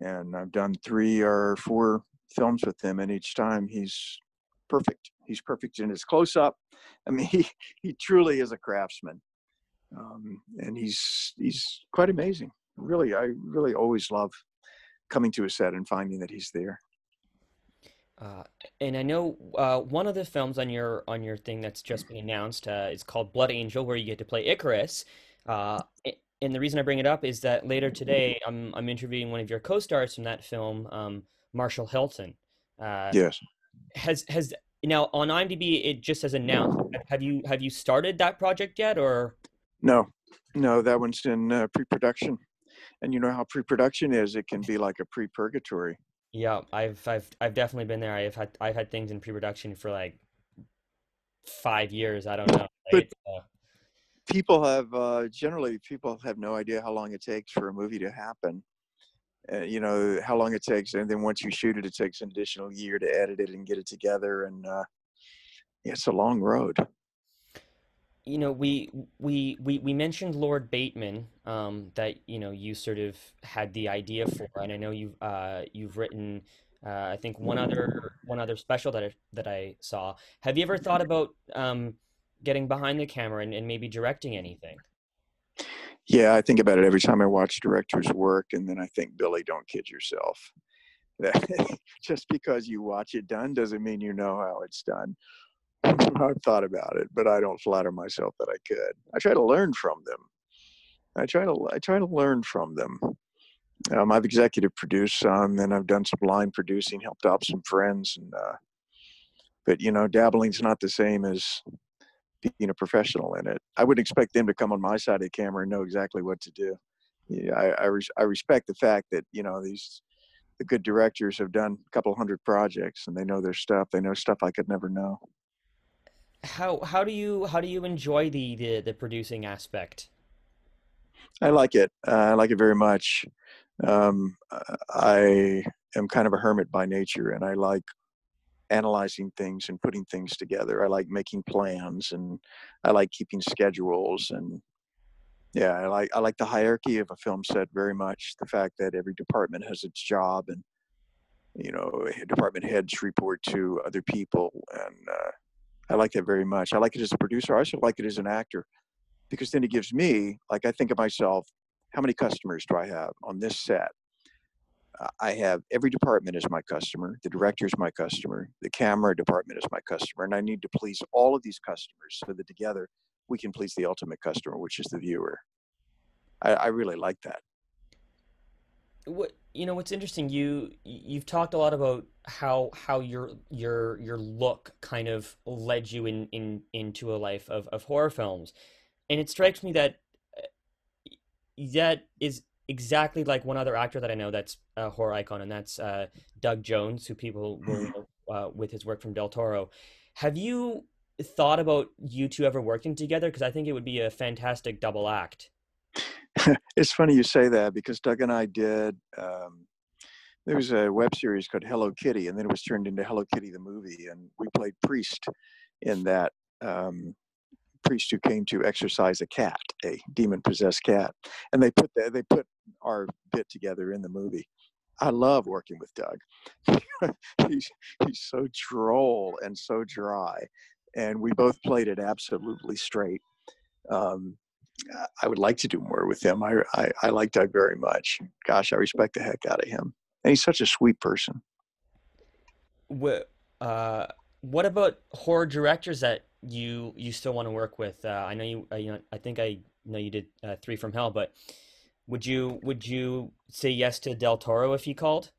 and I've done three or four films with him, and each time he's perfect. He's perfect in his close up. I mean, he he truly is a craftsman, um, and he's he's quite amazing. Really, I really always love coming to a set and finding that he's there. Uh, and I know uh, one of the films on your on your thing that's just been announced uh, is called Blood Angel, where you get to play Icarus. Uh, and the reason I bring it up is that later today, I'm I'm interviewing one of your co-stars from that film, um, Marshall Hilton. Uh, yes. Has has now on IMDb it just says announced. Have you have you started that project yet, or? No, no, that one's in uh, pre-production and you know how pre-production is it can be like a pre-purgatory. Yeah i've i've i've definitely been there. I've had i've had things in pre-production for like five years i don't know but uh, people have uh, generally people have no idea how long it takes for a movie to happen uh, you know how long it takes and then once you shoot it it takes an additional year to edit it and get it together and uh, it's a long road you know, we we we we mentioned Lord Bateman um, that you know you sort of had the idea for, and I know you've uh, you've written uh, I think one other one other special that I, that I saw. Have you ever thought about um, getting behind the camera and, and maybe directing anything? Yeah, I think about it every time I watch directors work, and then I think, Billy, don't kid yourself. Just because you watch it done doesn't mean you know how it's done. I've thought about it, but I don't flatter myself that I could. I try to learn from them. I try to I try to learn from them. Um, I've executive produced some, and I've done some line producing, helped out some friends, and uh, but you know, dabbling's not the same as being a professional in it. I wouldn't expect them to come on my side of the camera and know exactly what to do. Yeah, I I, res- I respect the fact that you know these the good directors have done a couple hundred projects and they know their stuff. They know stuff I could never know how how do you how do you enjoy the the, the producing aspect? I like it. Uh, I like it very much. Um, I am kind of a hermit by nature, and I like analyzing things and putting things together. I like making plans, and I like keeping schedules. And yeah, I like I like the hierarchy of a film set very much. The fact that every department has its job, and you know, department heads report to other people, and uh, I like that very much. I like it as a producer. I also like it as an actor because then it gives me, like, I think of myself, how many customers do I have on this set? Uh, I have every department is my customer. The director is my customer. The camera department is my customer. And I need to please all of these customers so that together we can please the ultimate customer, which is the viewer. I, I really like that what you know what's interesting you you've talked a lot about how how your your your look kind of led you in in into a life of of horror films. And it strikes me that uh, that is exactly like one other actor that I know that's a horror icon and that's uh, Doug Jones who people will uh, with his work from Del Toro. Have you thought about you two ever working together? Because I think it would be a fantastic double act. It's funny you say that because Doug and I did. Um, there was a web series called Hell's Kitty, and then it was turned into Hell's Kitty the movie, and we played priest in that. Um, priest who came to exorcise a cat, a demon possessed cat, and they put that they put our bit together in the movie. I love working with Doug. he's he's so droll and so dry, and we both played it absolutely straight. Um, I would like to do more with him. I, I, I like Doug very much. Gosh, I respect the heck out of him, and he's such a sweet person. What uh, what about horror directors that you you still want to work with? Uh, I know you, uh, you know, I think I know you did uh, Three from Hell, but would you would you say yes to Del Toro if he called?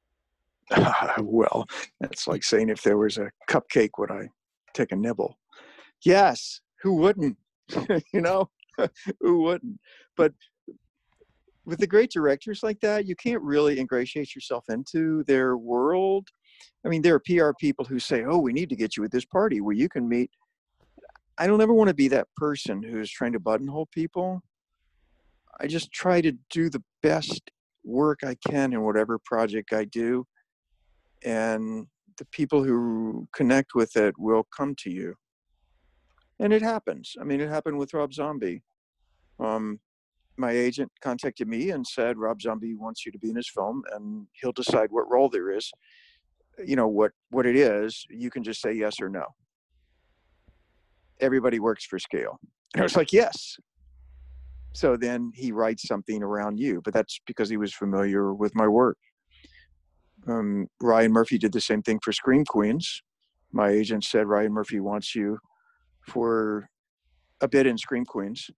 well, it's like saying if there was a cupcake, would I take a nibble? Yes. Who wouldn't? you know, who wouldn't? But with the great directors like that, you can't really ingratiate yourself into their world. I mean, there are PR people who say, "Oh, we need to get you at this party where you can meet." I don't ever want to be that person who's trying to buttonhole people. I just try to do the best work I can in whatever project I do, and the people who connect with it will come to you. And it happens. I mean, it happened with Rob Zombie. Um, my agent contacted me and said, Rob Zombie wants you to be in his film, and he'll decide what role there is. You know what what it is. You can just say yes or no. Everybody works for scale. And I was like, yes. So then he writes something around you, but that's because he was familiar with my work. Um, Ryan Murphy did the same thing for Scream Queens. My agent said Ryan Murphy wants you for a bit in Scream Queens,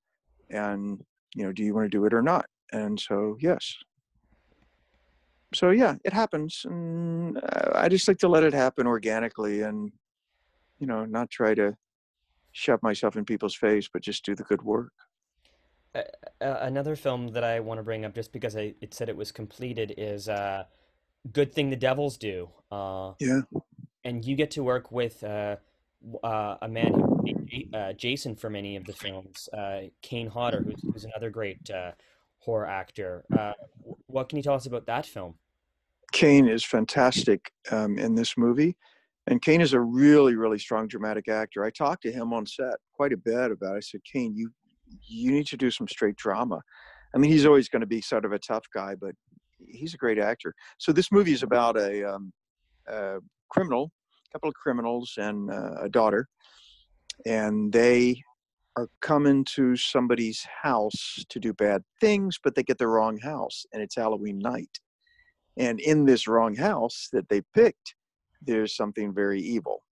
and you know, do you want to do it or not? And so yes. So yeah, it happens, and I just like to let it happen organically, and you know, not try to shove myself in people's face, but just do the good work. Uh, another film that I want to bring up, just because I, it said it was completed, is uh, "Good Thing the Devils Do." Uh, yeah. And you get to work with uh, uh, a man who played uh, Jason for many of the films, Kane Hodder, who's, who's another great horror actor. what can you tell us about that film? Kane is fantastic um, in this movie. And Kane is a really, really strong dramatic actor. I talked to him on set quite a bit about. It. I said, Kane, you you need to do some straight drama. I mean, he's always going to be sort of a tough guy, but he's a great actor. So this movie is about a, um, a criminal, couple of criminals, and uh, a daughter, and they are coming to somebody's house to do bad things, but they get the wrong house, and it's Halloween night. And in this wrong house that they picked, there's something very evil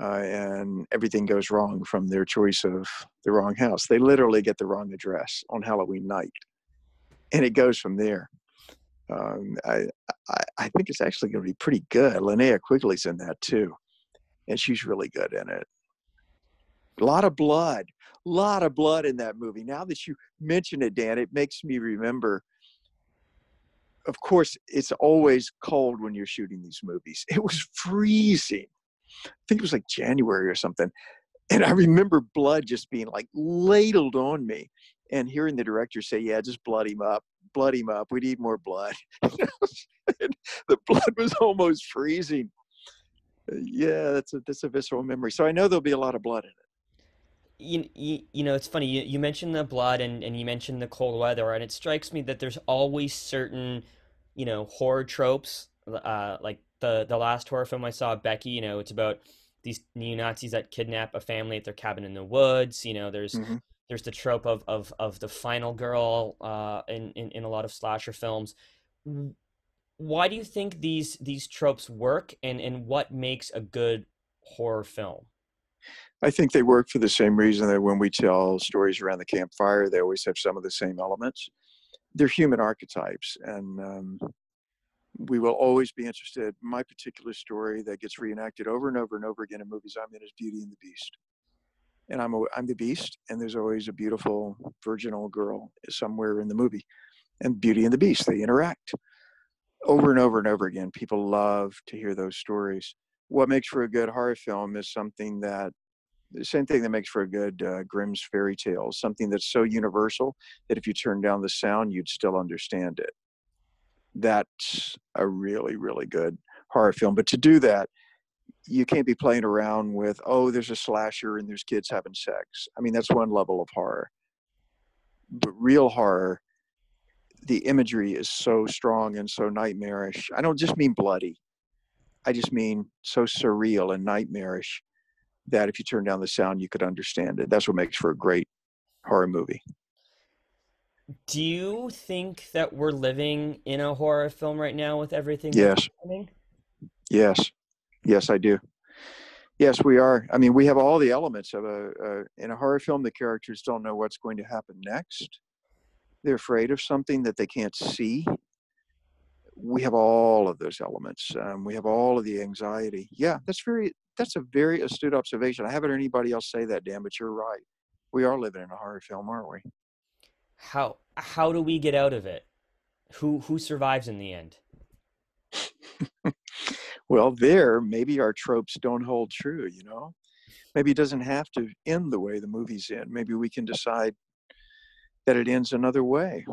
uh, and everything goes wrong from their choice of the wrong house. They literally get the wrong address on Halloween night, and it goes from there. Um, I, I, I think it's actually going to be pretty good. Linnea Quigley's in that too, and she's really good in it. A lot of blood, a lot of blood in that movie. Now that you mention it, Dan, it makes me remember. Of course, it's always cold when you're shooting these movies. It was freezing I think it was like January or something. And I remember blood just being like ladled on me and hearing the director say, Yeah, just blood him up, blood him up. We need more blood. the blood was almost freezing. Yeah, that's a that's a visceral memory. So I know there'll be a lot of blood in it. You, you, you know, it's funny. You, you mentioned the blood and, and you mentioned the cold weather, and it strikes me that there's always certain, you know, horror tropes, uh, like the the last horror film I saw, Becky. You know, it's about these neo Nazis that kidnap a family at their cabin in the woods. You know, there's mm-hmm. There's the trope of of of the final girl uh, in, in in a lot of slasher films. Why do you think these these tropes work, and and what makes a good horror film? I think they work for the same reason that when we tell stories around the campfire, they always have some of the same elements. They're human archetypes, and um, we will always be interested. My particular story that gets reenacted over and over and over again in movies I'm in is Beauty and the Beast. And I'm, a, I'm the Beast, and there's always a beautiful virginal girl somewhere in the movie. And Beauty and the Beast, they interact over and over and over again. People love to hear those stories. What makes for a good horror film is something that the same thing that makes for a good uh, Grimm's fairy tale, something that's so universal that if you turn down the sound, you'd still understand it that's a really really good horror film but to do that you can't be playing around with oh there's a slasher and there's kids having sex i mean that's one level of horror but real horror the imagery is so strong and so nightmarish. I don't just mean bloody. I just mean so surreal and nightmarish that if you turn down the sound, you could understand it. That's what makes for a great horror movie. Do you think that we're living in a horror film right now with everything? Yes. Happening? Yes. Yes, I do. Yes, we are. I mean, we have all the elements of a, a in a horror film. The characters don't know what's going to happen next. They're afraid of something that they can't see. We have all of those elements. Um, we have all of the anxiety. Yeah, that's very. That's a very astute observation. I haven't heard anybody else say that, Dan. But you're right. We are living in a horror film, aren't we? How how do we get out of it? Who who survives in the end? well, there maybe our tropes don't hold true. You know, maybe it doesn't have to end the way the movie's end. Maybe we can decide that it ends another way.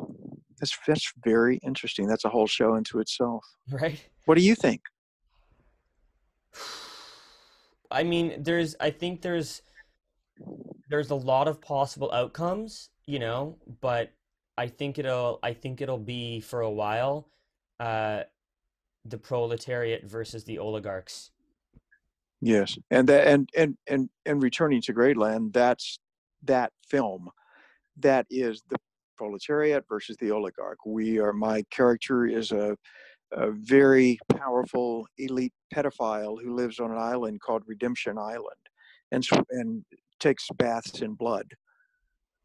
That's that's very interesting. That's a whole show into itself. Right. What do you think? I mean, there's I think there's there's a lot of possible outcomes, you know, but I think it'll I think it'll be for a while uh the proletariat versus the oligarchs. Yes. And that and and and and returning to Greatland, that's that film. That is the proletariat versus the oligarch. We are my character is a a very powerful elite pedophile who lives on an island called Redemption Island, and and takes baths in blood.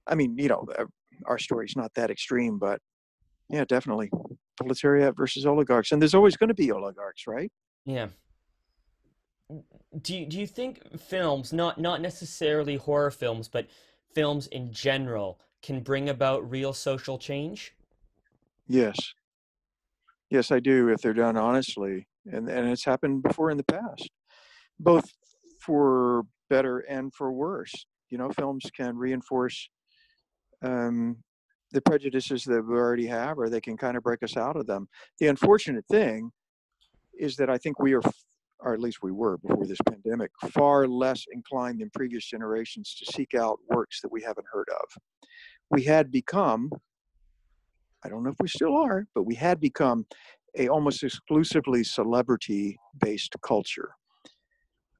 I mean, you know, uh, our story's not that extreme, but yeah, definitely proletariat versus oligarchs, and there's always going to be oligarchs, right? Yeah. Do you, do you think films, not not necessarily horror films, but films in general, can bring about real social change? Yes. Yes, I do. If they're done honestly, and and it's happened before in the past, both for better and for worse. You know, films can reinforce um, the prejudices that we already have, or they can kind of break us out of them. The unfortunate thing is that I think we are, or at least we were before this pandemic, far less inclined than previous generations to seek out works that we haven't heard of. We had become, I don't know if we still are, but we had become a almost exclusively celebrity based culture.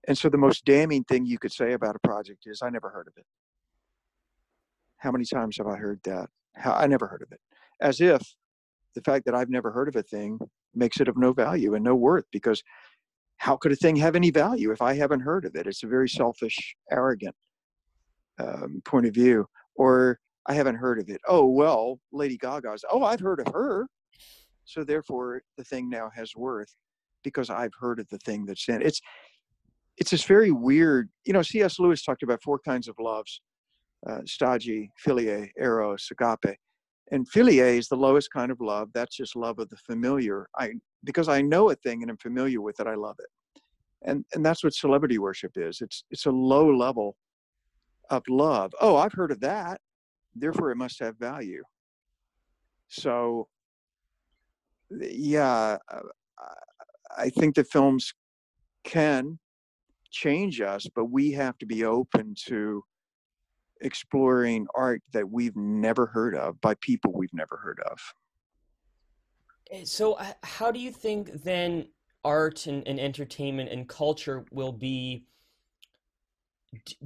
And so the most damning thing you could say about a project is, I never heard of it. How many times have I heard that? How, I never heard of it. As if the fact that I've never heard of a thing makes it of no value and no worth because how could a thing have any value if I haven't heard of it? It's a very selfish, arrogant um, point of view. Or I haven't heard of it. Oh, well, Lady Gaga's, oh, I've heard of her. So therefore, the thing now has worth because I've heard of the thing that's in it. It's it's this very weird, you know, C.S. Lewis talked about four kinds of loves uh, storge, philia, eros, agape. And philia is the lowest kind of love. That's just love of the familiar. I because I know a thing and I'm familiar with it, I love it. And and that's what celebrity worship is. It's it's a low level of love. Oh, I've heard of that. Therefore, it must have value. So, yeah, uh, I think that films can change us, but we have to be open to exploring art that we've never heard of by people we've never heard of. Eh, so, how do you think then art and, and entertainment and culture will be?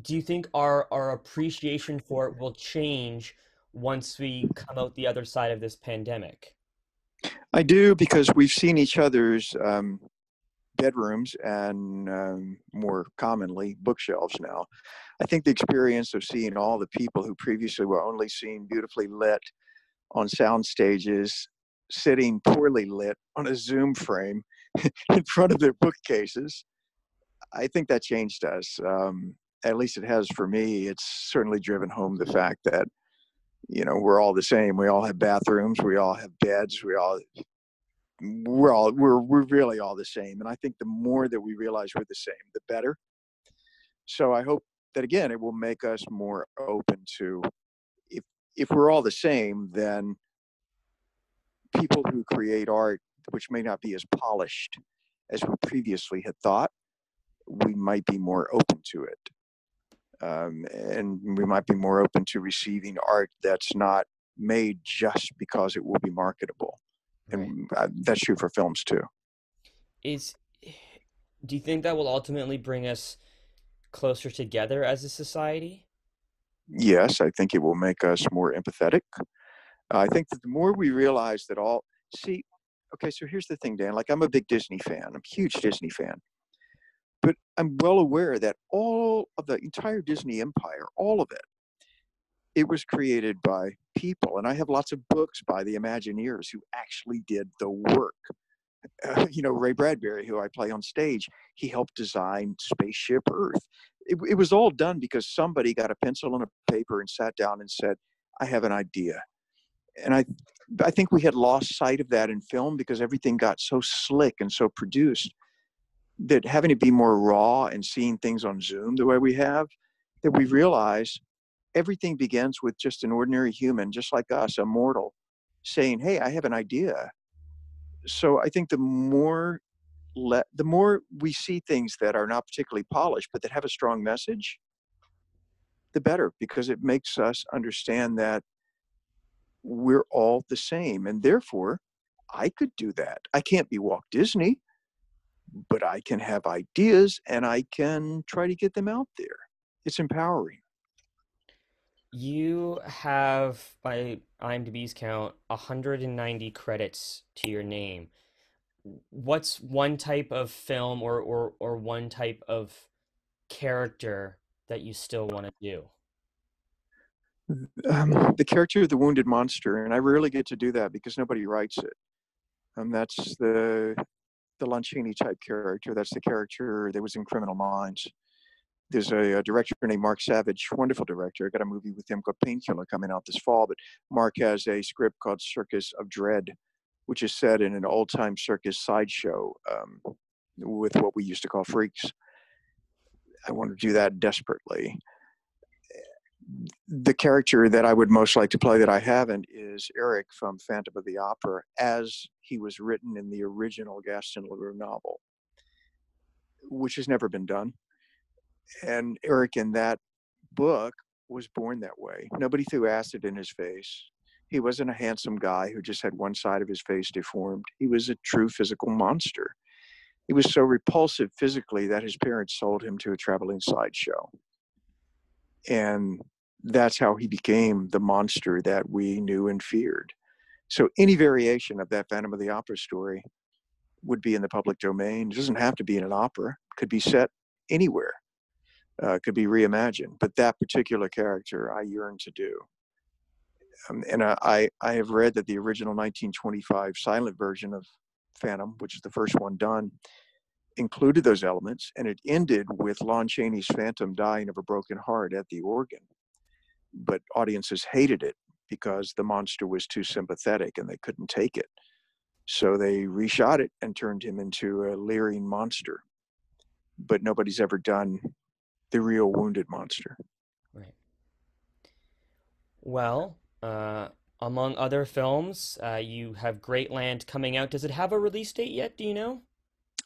Do you think our, our appreciation for it will change once we come out the other side of this pandemic? I do because we've seen each other's um, bedrooms and um, more commonly bookshelves now. I think the experience of seeing all the people who previously were only seen beautifully lit on sound stages, sitting poorly lit on a Zoom frame in front of their bookcases, I think that changed us. Um, at least it has for me. It's certainly driven home the fact that you know we're all the same. We all have bathrooms. We all have beds. We all we're all we're we're really all the same and i think the more that we realize we're the same the better so i hope that again it will make us more open to if if we're all the same then people who create art which may not be as polished as we previously had thought we might be more open to it um, and we might be more open to receiving art that's not made just because it will be marketable. Right. And uh, that's true for films too. Is do you think that will ultimately bring us closer together as a society? Yes, I think it will make us more empathetic. I think that the more we realize that all, see, okay, so here's the thing, Dan. Like, I'm a big Disney fan, I'm a huge Disney fan. But I'm well aware that all of the entire Disney empire, all of it, it was created by people. And I have lots of books by the Imagineers who actually did the work. Uh, you know, Ray Bradbury, who I play on stage, he helped design Spaceship Earth. It, it was all done because somebody got a pencil and a paper and sat down and said, I have an idea. And I, I think we had lost sight of that in film because everything got so slick and so produced that having to be more raw and seeing things on Zoom the way we have, that we realize everything begins with just an ordinary human, just like us, a mortal, saying, "Hey, I have an idea." So I think the more let the more we see things that are not particularly polished but that have a strong message, the better because it makes us understand that we're all the same, and therefore, I could do that. I can't be Walt Disney, but I can have ideas and I can try to get them out there. It's empowering. You have, by IMDb's count, 190 credits to your name. What's one type of film or, or, or one type of character that you still want to do? Um, the character of the wounded monster, and I rarely get to do that because nobody writes it. Um, that's the the Lon type character. That's the character that was in Criminal Minds there's a, a, director named Mark Savage, wonderful director. I got a movie with him called Painkiller coming out this fall. But Mark has a script called Circus of Dread, which is set in an old time circus sideshow um, with what we used to call freaks. I want to do that desperately. The character that I would most like to play that I haven't is Erik from Phantom of the Opera, as he was written in the original Gaston Leroux novel, which has never been done and Erik in that book was born that way. Nobody threw acid in his face. He wasn't a handsome guy who just had one side of his face deformed. He was a true physical monster. He was so repulsive physically that his parents sold him to a traveling sideshow. And that's how he became the monster that we knew and feared. So any variation of that Phantom of the Opera story would be in the public domain. It doesn't have to be in an opera. It could be set anywhere uh, could be reimagined. But that particular character, I yearn to do. Um, and I, I have read that the original 1925 silent version of Phantom, which is the first one done, included those elements, and it ended with Lon Chaney's Phantom dying of a broken heart at the organ. But audiences hated it because the monster was too sympathetic and they couldn't take it. So they reshot it and turned him into a leering monster. But nobody's ever done the real wounded monster. Right. Well, uh, among other films, uh, you have Great Land coming out. Does it have a release date yet? Do you know?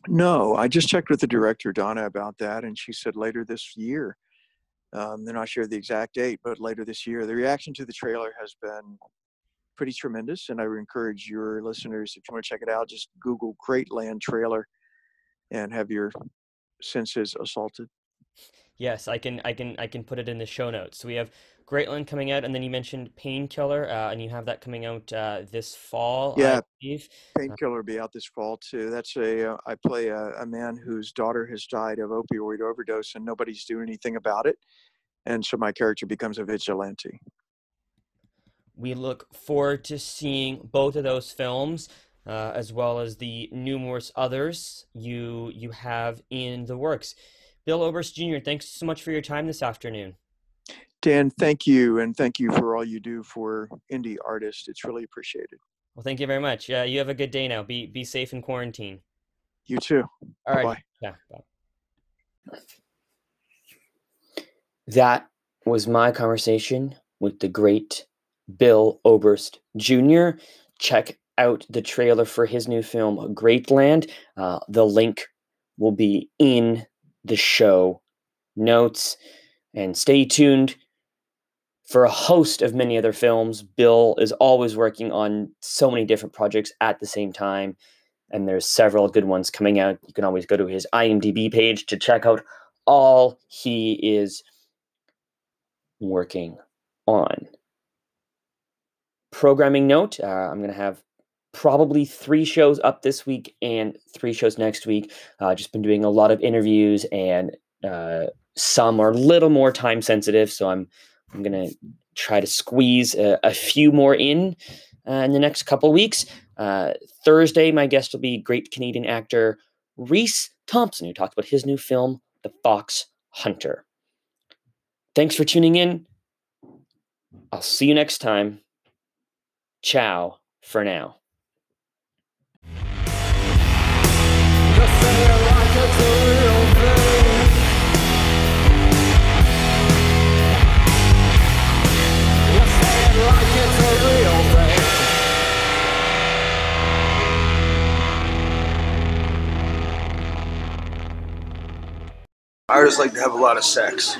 No, I just checked with the director Donna about that, and she said later this year. Um, they're not sure the exact date, but later this year. The reaction to the trailer has been pretty tremendous, and I would encourage your listeners, if you want to check it out, just Google Great Land trailer and have your senses assaulted. Yes, I can, I can, I can put it in the show notes. So we have Great Land coming out, and then you mentioned Painkiller, uh, and you have that coming out uh, this fall. Yeah, uh, Painkiller will be out this fall too. That's a uh, I play a, a man whose daughter has died of opioid overdose, and nobody's doing anything about it, and so my character becomes a vigilante. We look forward to seeing both of those films. Uh, as well as the numerous others you you have in the works. Bill Oberst Jr., thanks so much for your time this afternoon. Dan, thank you, and thank you for all you do for indie artists. It's really appreciated. Well, thank you very much. Uh, you have a good day now. Be be safe in quarantine. You too. All right. Bye. Yeah. Bye. That was my conversation with the great Bill Oberst Jr. Check out the trailer for his new film, Great Land. Uh, the link will be in the show notes. And stay tuned for a host of many other films. Bill is always working on so many different projects at the same time, and there's several good ones coming out. You can always go to his IMDb page to check out all he is working on. Programming note uh, I'm going to have probably three shows up this week and three shows next week. Uh, just been doing a lot of interviews, and uh, some are a little more time sensitive, so I'm I'm to try to squeeze a, a few more in uh, in the next couple weeks. Uh, Thursday, my guest will be great Canadian actor Reece Thompson, who talked about his new film, The Fox Hunter. Thanks for tuning in. I'll see you next time. Ciao for now. I just like to have a lot of sex.